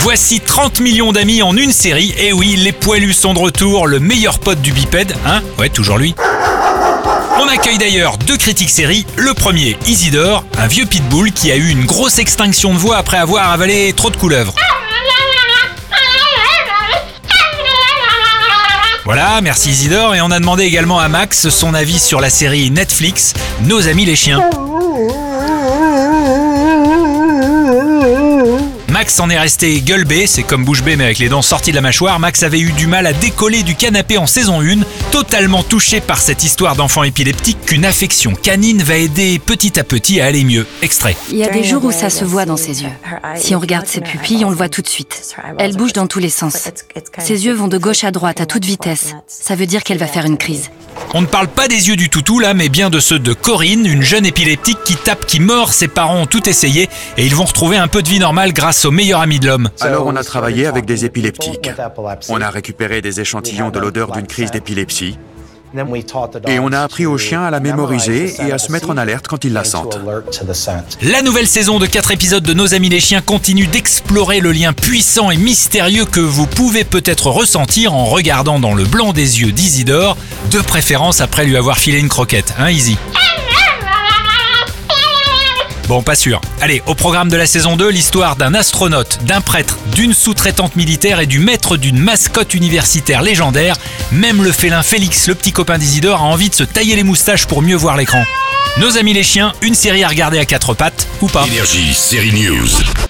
Voici 30 millions d'amis en une série. Et oui, les poilus sont de retour, le meilleur pote du bipède, hein? Ouais, toujours lui. On accueille d'ailleurs deux critiques séries. Le premier, Isidore, un vieux pitbull qui a eu une grosse extinction de voix après avoir avalé trop de couleuvres. Voilà, merci Isidore. Et on a demandé également à Max son avis sur la série Netflix, Nos amis les chiens. Max en est resté gueule bée, c'est comme bouche bée mais avec les dents sorties de la mâchoire. Max avait eu du mal à décoller du canapé en saison 1, totalement touché par cette histoire d'enfant épileptique qu'une affection canine va aider petit à petit à aller mieux. Extrait. Il y a des jours où ça se voit dans ses yeux. Si on regarde ses pupilles, on le voit tout de suite. Elle bouge dans tous les sens. Ses yeux vont de gauche à droite à toute vitesse. Ça veut dire qu'elle va faire une crise. On ne parle pas des yeux du toutou là, mais bien de ceux de Corinne, une jeune épileptique qui tape, qui mord. Ses parents ont tout essayé et ils vont retrouver un peu de vie normale grâce au meilleur ami de l'homme. Alors on a travaillé avec des épileptiques. On a récupéré des échantillons de l'odeur d'une crise d'épilepsie. Et on a appris aux chiens à la mémoriser et à se mettre en alerte quand ils la sentent. La nouvelle saison de 4 épisodes de Nos Amis les Chiens continue d'explorer le lien puissant et mystérieux que vous pouvez peut-être ressentir en regardant dans le blanc des yeux d'Isidore, de préférence après lui avoir filé une croquette, hein Izzy? Bon, pas sûr. Allez, au programme de la saison 2, l'histoire d'un astronaute, d'un prêtre, d'une sous-traitante militaire et du maître d'une mascotte universitaire légendaire. Même le félin Félix, le petit copain d'Isidore, a envie de se tailler les moustaches pour mieux voir l'écran. Nos amis les chiens, une série à regarder à quatre pattes ou pas. Énergie, série News.